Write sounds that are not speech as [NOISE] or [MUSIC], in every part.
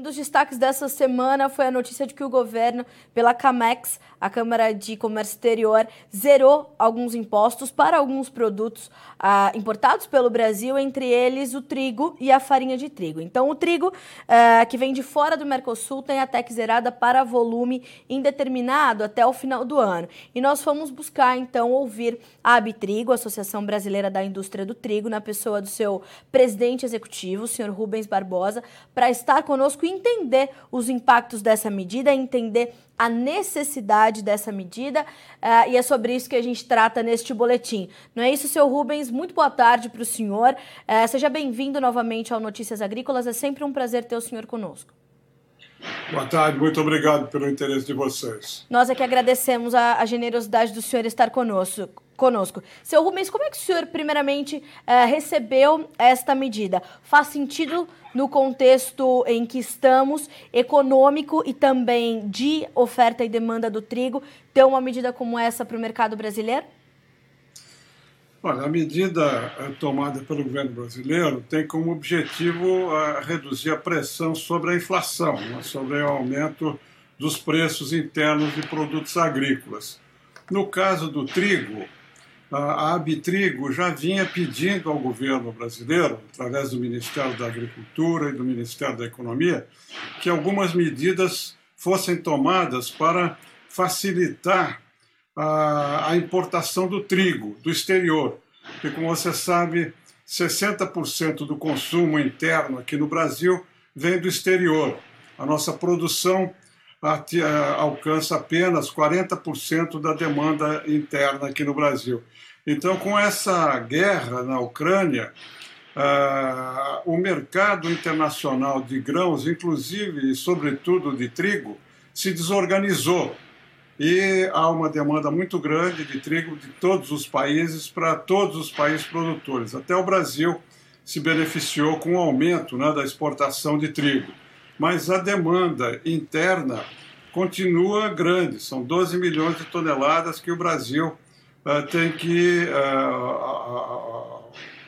Um dos destaques dessa semana foi a notícia de que o governo, pela CAMEX, a Câmara de Comércio Exterior, zerou alguns impostos para alguns produtos ah, importados pelo Brasil, entre eles o trigo e a farinha de trigo. Então, o trigo, ah, que vem de fora do Mercosul, tem a TEC zerada para volume indeterminado até o final do ano. E nós fomos buscar, então, ouvir a Abitrigo, Associação Brasileira da Indústria do Trigo, na pessoa do seu presidente executivo, o senhor Rubens Barbosa, para estar conosco entender os impactos dessa medida, entender a necessidade dessa medida, uh, e é sobre isso que a gente trata neste boletim. Não é isso, seu Rubens? Muito boa tarde para o senhor. Uh, seja bem-vindo novamente ao Notícias Agrícolas. É sempre um prazer ter o senhor conosco. Boa tarde, muito obrigado pelo interesse de vocês. Nós é que agradecemos a, a generosidade do senhor estar conosco conosco. Seu Rubens, como é que o senhor, primeiramente, eh, recebeu esta medida? Faz sentido no contexto em que estamos, econômico e também de oferta e demanda do trigo, ter uma medida como essa para o mercado brasileiro? Olha, a medida eh, tomada pelo governo brasileiro tem como objetivo a reduzir a pressão sobre a inflação, né, sobre o aumento dos preços internos de produtos agrícolas. No caso do trigo, a Abitrigo já vinha pedindo ao governo brasileiro, através do Ministério da Agricultura e do Ministério da Economia, que algumas medidas fossem tomadas para facilitar a, a importação do trigo do exterior. Porque, como você sabe, 60% do consumo interno aqui no Brasil vem do exterior. A nossa produção alcança apenas 40% da demanda interna aqui no Brasil. Então, com essa guerra na Ucrânia, uh, o mercado internacional de grãos, inclusive e sobretudo de trigo, se desorganizou. E há uma demanda muito grande de trigo de todos os países para todos os países produtores. Até o Brasil se beneficiou com o aumento né, da exportação de trigo. Mas a demanda interna continua grande, são 12 milhões de toneladas que o Brasil uh, tem que uh,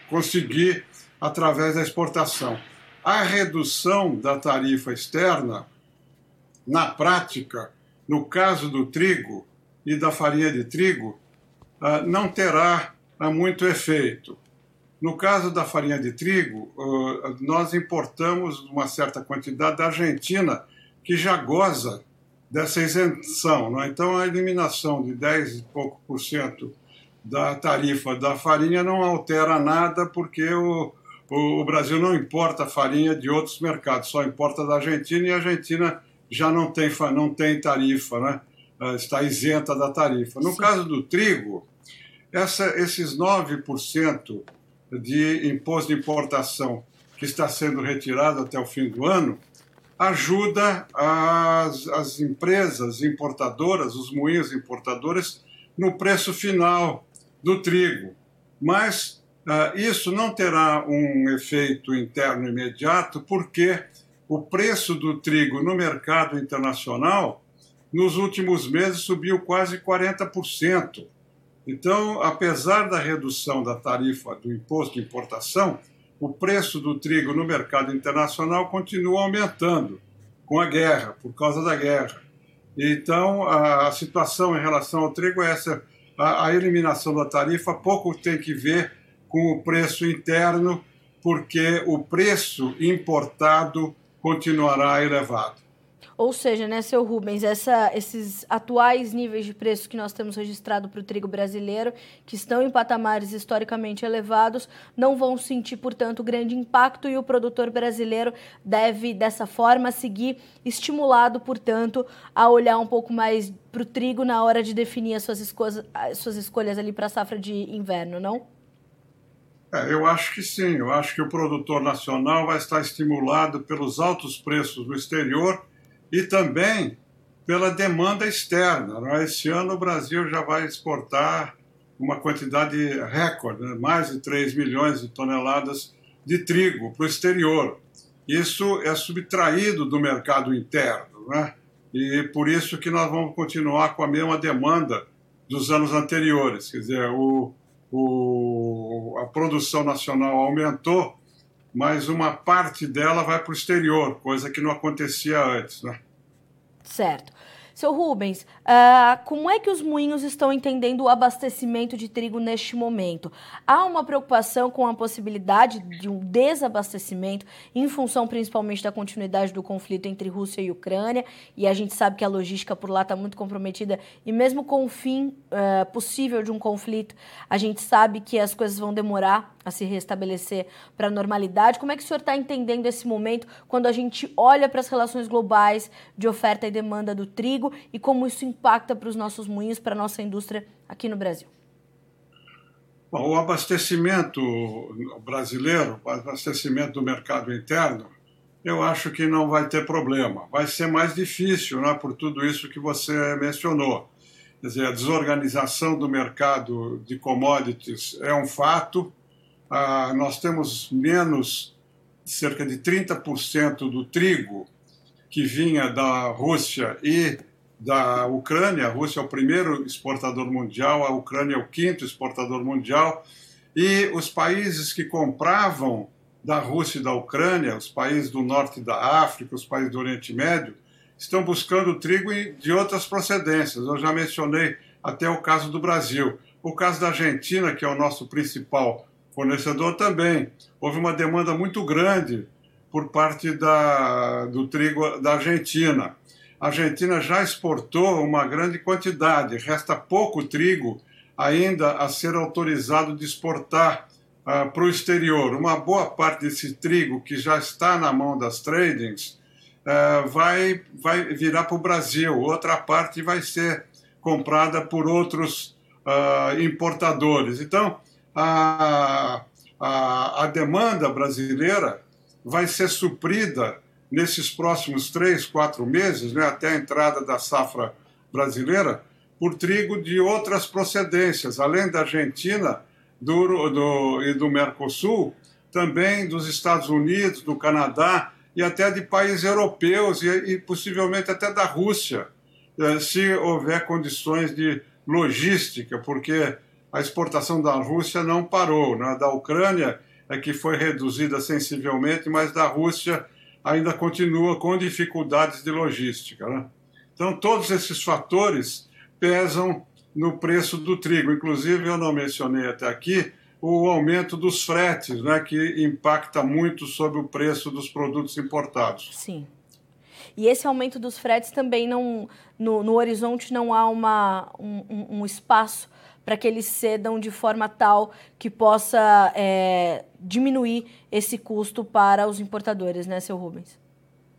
conseguir através da exportação. A redução da tarifa externa, na prática, no caso do trigo e da farinha de trigo, uh, não terá muito efeito. No caso da farinha de trigo, nós importamos uma certa quantidade da Argentina, que já goza dessa isenção. É? Então, a eliminação de 10 e pouco por cento da tarifa da farinha não altera nada, porque o, o, o, Brasil não importa farinha de outros mercados, só importa da Argentina e a Argentina já não tem, não tem tarifa, né? Ah, está isenta da tarifa. No Sim. caso do trigo, essa, esses 9% de imposto de importação que está sendo retirado até o fim do ano ajuda as, as empresas importadoras, os moinhos importadores, no preço final do trigo. Mas uh, isso não terá um efeito interno imediato, porque o preço do trigo no mercado internacional, nos últimos meses, subiu quase 40%. Então, apesar da redução da tarifa do imposto de importação, o preço do trigo no mercado internacional continua aumentando com a guerra, por causa da guerra. Então, a, situação em relação ao trigo é essa: a, a eliminação da tarifa pouco tem que ver com o preço interno, porque o preço importado continuará elevado. Ou seja, né, seu Rubens, essa, esses atuais níveis de preço que nós temos registrado para o trigo brasileiro, que estão em patamares historicamente elevados, não vão sentir, portanto, grande impacto e o produtor brasileiro deve, dessa forma, seguir estimulado, portanto, a olhar um pouco mais para o trigo na hora de definir as suas, escolhas, as suas escolhas ali para a safra de inverno, não? É, eu acho que sim. Eu acho que o produtor nacional vai estar estimulado pelos altos preços do exterior e também pela demanda externa. Né? Esse ano o Brasil já vai exportar uma quantidade recorde, né? mais de 3 milhões de toneladas de trigo para o exterior. Isso é subtraído do mercado interno, né? e por isso que nós vamos continuar com a mesma demanda dos anos anteriores. Quer dizer, o, o, a produção nacional aumentou mas uma parte dela vai para o exterior, coisa que não acontecia antes. Né? Certo. Seu Rubens, uh, como é que os moinhos estão entendendo o abastecimento de trigo neste momento? Há uma preocupação com a possibilidade de um desabastecimento em função principalmente da continuidade do conflito entre Rússia e Ucrânia, e a gente sabe que a logística por lá está muito comprometida, e mesmo com o fim uh, possível de um conflito, a gente sabe que as coisas vão demorar a se restabelecer para a normalidade. Como é que o senhor está entendendo esse momento quando a gente olha para as relações globais de oferta e demanda do trigo e como isso impacta para os nossos moinhos, para a nossa indústria aqui no Brasil? Bom, o abastecimento brasileiro, o abastecimento do mercado interno, eu acho que não vai ter problema. Vai ser mais difícil, né, por tudo isso que você mencionou. Quer dizer, a desorganização do mercado de commodities é um fato, ah, nós temos menos cerca de 30% do trigo que vinha da Rússia e da Ucrânia. A Rússia é o primeiro exportador mundial, a Ucrânia é o quinto exportador mundial. E os países que compravam da Rússia e da Ucrânia, os países do norte da África, os países do Oriente Médio, estão buscando trigo de outras procedências. Eu já mencionei até o caso do Brasil. O caso da Argentina, que é o nosso principal fornecedor também. Houve uma demanda muito grande por parte da, do trigo da Argentina. A Argentina já exportou uma grande quantidade, resta pouco trigo ainda a ser autorizado de exportar uh, para o exterior. Uma boa parte desse trigo que já está na mão das tradings uh, vai, vai virar para o Brasil, outra parte vai ser comprada por outros uh, importadores. Então, a, a, a demanda brasileira vai ser suprida nesses próximos três, quatro meses, né, até a entrada da safra brasileira, por trigo de outras procedências, além da Argentina do, do, e do Mercosul, também dos Estados Unidos, do Canadá e até de países europeus e, e possivelmente até da Rússia, eh, se houver condições de logística, porque a exportação da Rússia não parou. Né? Da Ucrânia é que foi reduzida sensivelmente, mas da Rússia ainda continua com dificuldades de logística. Né? Então, todos esses fatores pesam no preço do trigo. Inclusive, eu não mencionei até aqui o aumento dos fretes, né, que impacta muito sobre o preço dos produtos importados. Sim. E esse aumento dos fretes também não, no, no horizonte não há uma, um, um espaço para que eles cedam de forma tal que possa é, diminuir esse custo para os importadores, né, seu Rubens?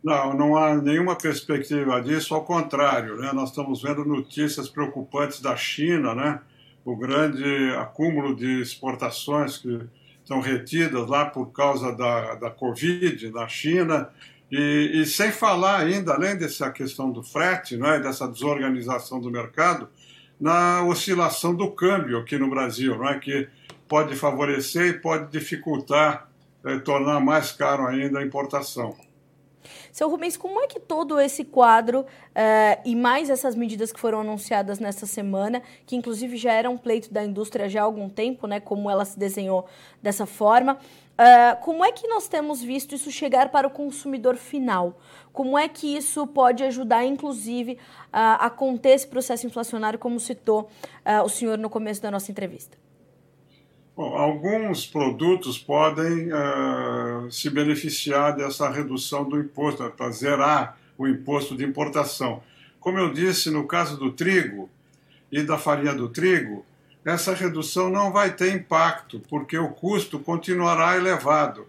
Não, não há nenhuma perspectiva disso, ao contrário, né? nós estamos vendo notícias preocupantes da China, né? o grande acúmulo de exportações que estão retidas lá por causa da, da Covid na China, e, e sem falar ainda, além dessa questão do frete, né? dessa desorganização do mercado, na oscilação do câmbio aqui no Brasil, não é? que pode favorecer e pode dificultar, é, tornar mais caro ainda a importação. Seu Rubens, como é que todo esse quadro é, e mais essas medidas que foram anunciadas nessa semana, que inclusive já era um pleito da indústria já há algum tempo, né, como ela se desenhou dessa forma, Uh, como é que nós temos visto isso chegar para o consumidor final? Como é que isso pode ajudar, inclusive, a conter esse processo inflacionário, como citou uh, o senhor no começo da nossa entrevista? Bom, alguns produtos podem uh, se beneficiar dessa redução do imposto, para zerar o imposto de importação. Como eu disse, no caso do trigo e da farinha do trigo, essa redução não vai ter impacto, porque o custo continuará elevado.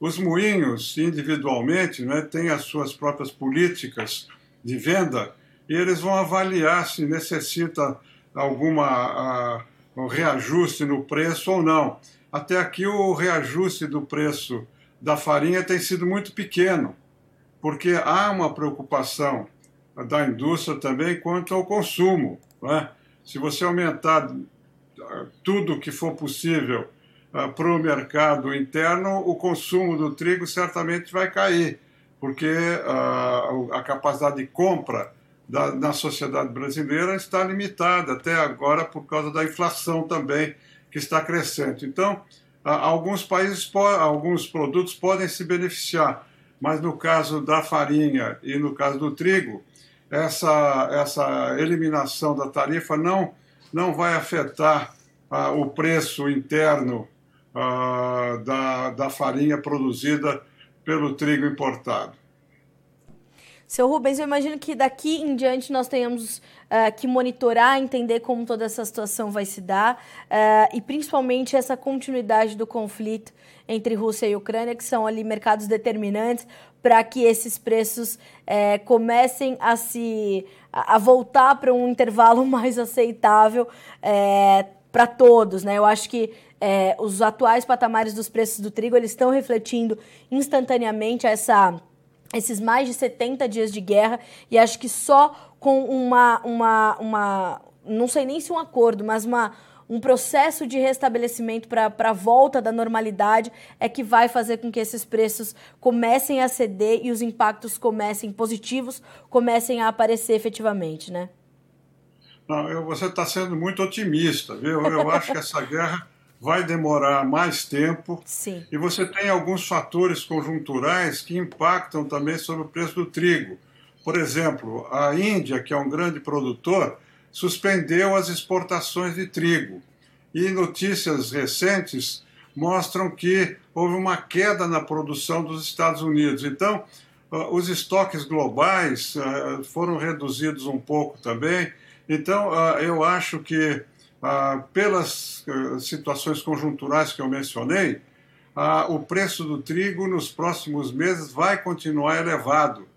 Os moinhos, individualmente, né, têm as suas próprias políticas de venda e eles vão avaliar se necessita alguma reajuste no preço ou não. Até aqui o reajuste do preço da farinha tem sido muito pequeno, porque há uma preocupação da indústria também quanto ao consumo. Né? Se você aumentar tudo que for possível uh, para o mercado interno, o consumo do trigo certamente vai cair, porque uh, a capacidade de compra da, na sociedade brasileira está limitada até agora por causa da inflação também que está crescendo. Então, alguns países, alguns produtos podem se beneficiar, mas no caso da farinha e no caso do trigo, essa, essa eliminação da tarifa não, não vai afetar ah, o preço interno ah, da, da farinha produzida pelo trigo importado. Seu Rubens, eu imagino que daqui em diante nós tenhamos uh, que monitorar, entender como toda essa situação vai se dar uh, e principalmente essa continuidade do conflito entre Rússia e Ucrânia, que são ali mercados determinantes para que esses preços uh, comecem a se a, voltar para um intervalo [LAUGHS] mais aceitável para todos, né? Eu acho que é, os atuais patamares dos preços do trigo eles estão refletindo instantaneamente essa esses mais de 70 dias de guerra e acho que só com uma, uma, uma não sei nem se um acordo, mas uma, um processo de restabelecimento para a volta da normalidade é que vai fazer com que esses preços comecem a ceder e os impactos comecem positivos, comecem a aparecer efetivamente, né? Não, eu, você está sendo muito otimista, viu? Eu acho que essa guerra vai demorar mais tempo. Sim. E você tem alguns fatores conjunturais que impactam também sobre o preço do trigo. Por exemplo, a Índia, que é um grande produtor, suspendeu as exportações de trigo. E notícias recentes mostram que houve uma queda na produção dos Estados Unidos. Então, ah, os estoques globais ah, foram reduzidos um pouco também. Então, ah, eu acho que ah, pelas ah, situações conjunturais que eu mencionei, o preço do trigo nos próximos meses vai continuar elevado.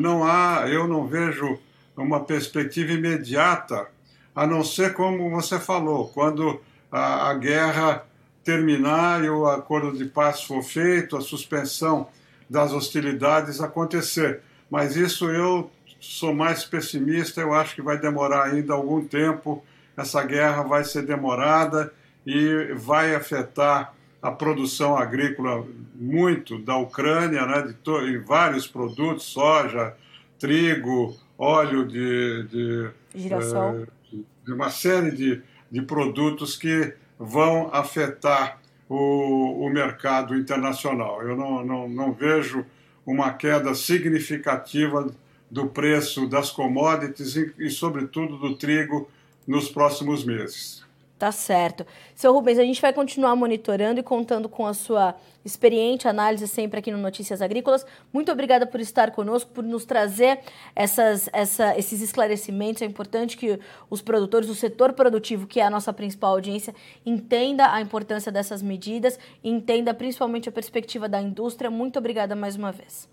Não há, eu não vejo uma perspectiva imediata, a não ser como você falou, quando a, a guerra terminar e o acordo de paz for feito, a suspensão das hostilidades acontecer. Mas isso eu sou mais pessimista, eu acho que vai demorar ainda algum tempo essa guerra vai ser demorada e vai afetar a produção agrícola muito da Ucrânia, né, de, de vários produtos, soja, trigo, óleo de, de, Girassol. de, de uma série de, de produtos que vão afetar o, o mercado internacional. Eu não, não, não vejo uma queda significativa do preço das commodities e, e sobretudo, do trigo nos próximos meses. Tá certo. Seu Rubens, a gente vai continuar monitorando e contando com a sua experiente análise sempre aqui no Notícias Agrícolas. Muito obrigada por estar conosco, por nos trazer essas, essa, esses esclarecimentos. É importante que os produtores, o setor produtivo, que é a nossa principal audiência, entenda a importância dessas medidas entenda principalmente a perspectiva da indústria. Muito obrigada mais uma vez.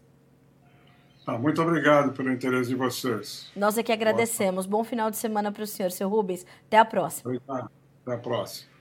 Ah, muito obrigado pelo interesse de vocês. Nós é que agradecemos. Bom final de semana para o senhor, seu Rubens. Até a próxima. Obrigado. Até a próxima.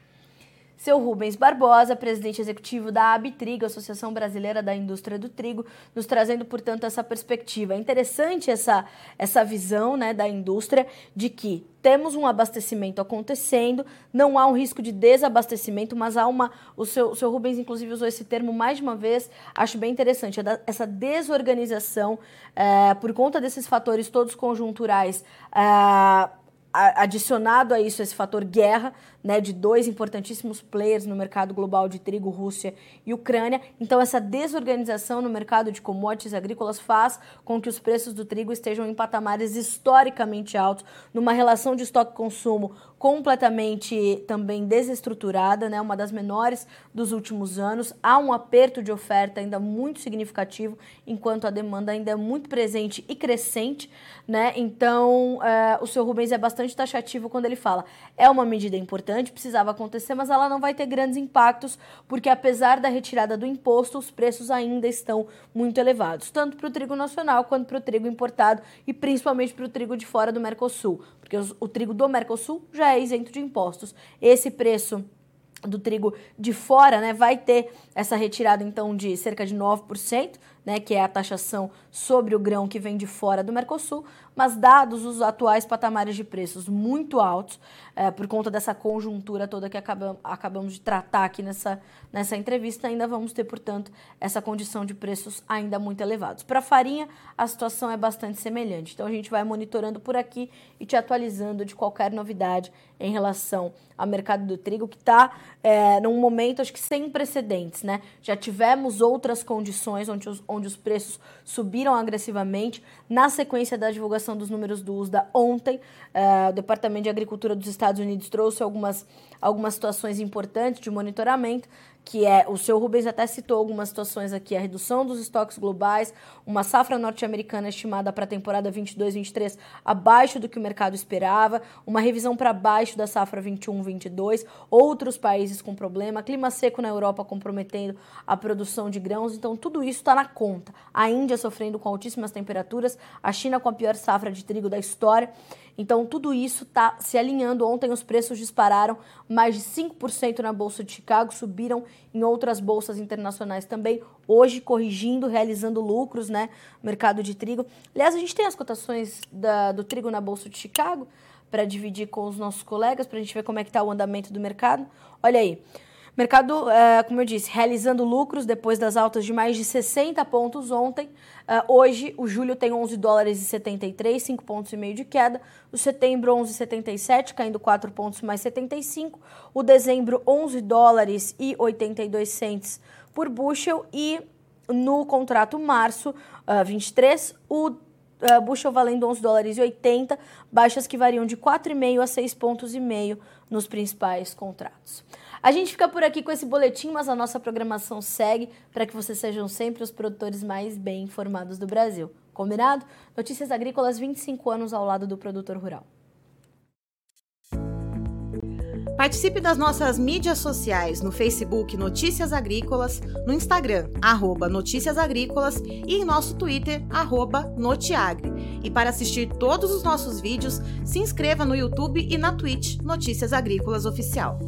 Seu Rubens Barbosa, presidente executivo da Abitrigo, Associação Brasileira da Indústria do Trigo, nos trazendo, portanto, essa perspectiva. É interessante essa, essa visão né, da indústria de que temos um abastecimento acontecendo, não há um risco de desabastecimento, mas há uma. O seu, o seu Rubens, inclusive, usou esse termo mais de uma vez, acho bem interessante, é essa desorganização é, por conta desses fatores todos conjunturais. É, adicionado a isso esse fator guerra, né, de dois importantíssimos players no mercado global de trigo, Rússia e Ucrânia. Então essa desorganização no mercado de commodities agrícolas faz com que os preços do trigo estejam em patamares historicamente altos, numa relação de estoque-consumo completamente também desestruturada, né, uma das menores dos últimos anos. Há um aperto de oferta ainda muito significativo, enquanto a demanda ainda é muito presente e crescente, né? Então, uh, o seu Rubens é bastante taxativo quando ele fala: é uma medida importante, precisava acontecer, mas ela não vai ter grandes impactos, porque apesar da retirada do imposto, os preços ainda estão muito elevados, tanto para o trigo nacional quanto para o trigo importado e principalmente para o trigo de fora do Mercosul, porque os, o trigo do Mercosul já é isento de impostos. Esse preço do trigo de fora, né, vai ter essa retirada então de cerca de 9%, né, que é a taxação sobre o grão que vem de fora do Mercosul, mas dados os atuais patamares de preços muito altos, é, por conta dessa conjuntura toda que acabam, acabamos de tratar aqui nessa, nessa entrevista, ainda vamos ter, portanto, essa condição de preços ainda muito elevados. Para a farinha, a situação é bastante semelhante, então a gente vai monitorando por aqui e te atualizando de qualquer novidade em relação ao mercado do trigo, que está é, num momento, acho que sem precedentes, né? Já tivemos outras condições onde os, onde os preços subiram agressivamente na sequência da divulgação dos números do USDA ontem. É, o Departamento de Agricultura dos Estados Unidos trouxe algumas, algumas situações importantes de monitoramento que é, o seu Rubens até citou algumas situações aqui, a redução dos estoques globais, uma safra norte-americana estimada para a temporada 22-23 abaixo do que o mercado esperava, uma revisão para baixo da safra 21-22, outros países com problema, clima seco na Europa comprometendo a produção de grãos, então tudo isso está na conta. A Índia sofrendo com altíssimas temperaturas, a China com a pior safra de trigo da história. Então, tudo isso está se alinhando. Ontem os preços dispararam mais de 5% na Bolsa de Chicago, subiram em outras bolsas internacionais também. Hoje, corrigindo, realizando lucros, né? Mercado de trigo. Aliás, a gente tem as cotações da, do trigo na Bolsa de Chicago para dividir com os nossos colegas, para a gente ver como é que está o andamento do mercado. Olha aí. Mercado, é, como eu disse, realizando lucros depois das altas de mais de 60 pontos ontem. Uh, hoje, o julho tem 11 dólares e 73, 5 pontos e meio de queda. O setembro, 11,77, caindo 4 pontos mais 75. O dezembro, 11 dólares e 82 cents por bushel. E no contrato março uh, 23, o uh, bushel valendo 11 dólares e 80, baixas que variam de 4,5 a 6 pontos e meio nos principais contratos. A gente fica por aqui com esse boletim, mas a nossa programação segue para que vocês sejam sempre os produtores mais bem informados do Brasil. Combinado? Notícias Agrícolas 25 anos ao lado do produtor rural. Participe das nossas mídias sociais no Facebook Notícias Agrícolas, no Instagram, arroba Notícias Agrícolas e em nosso Twitter, arroba Notiagre. E para assistir todos os nossos vídeos, se inscreva no YouTube e na Twitch Notícias Agrícolas Oficial.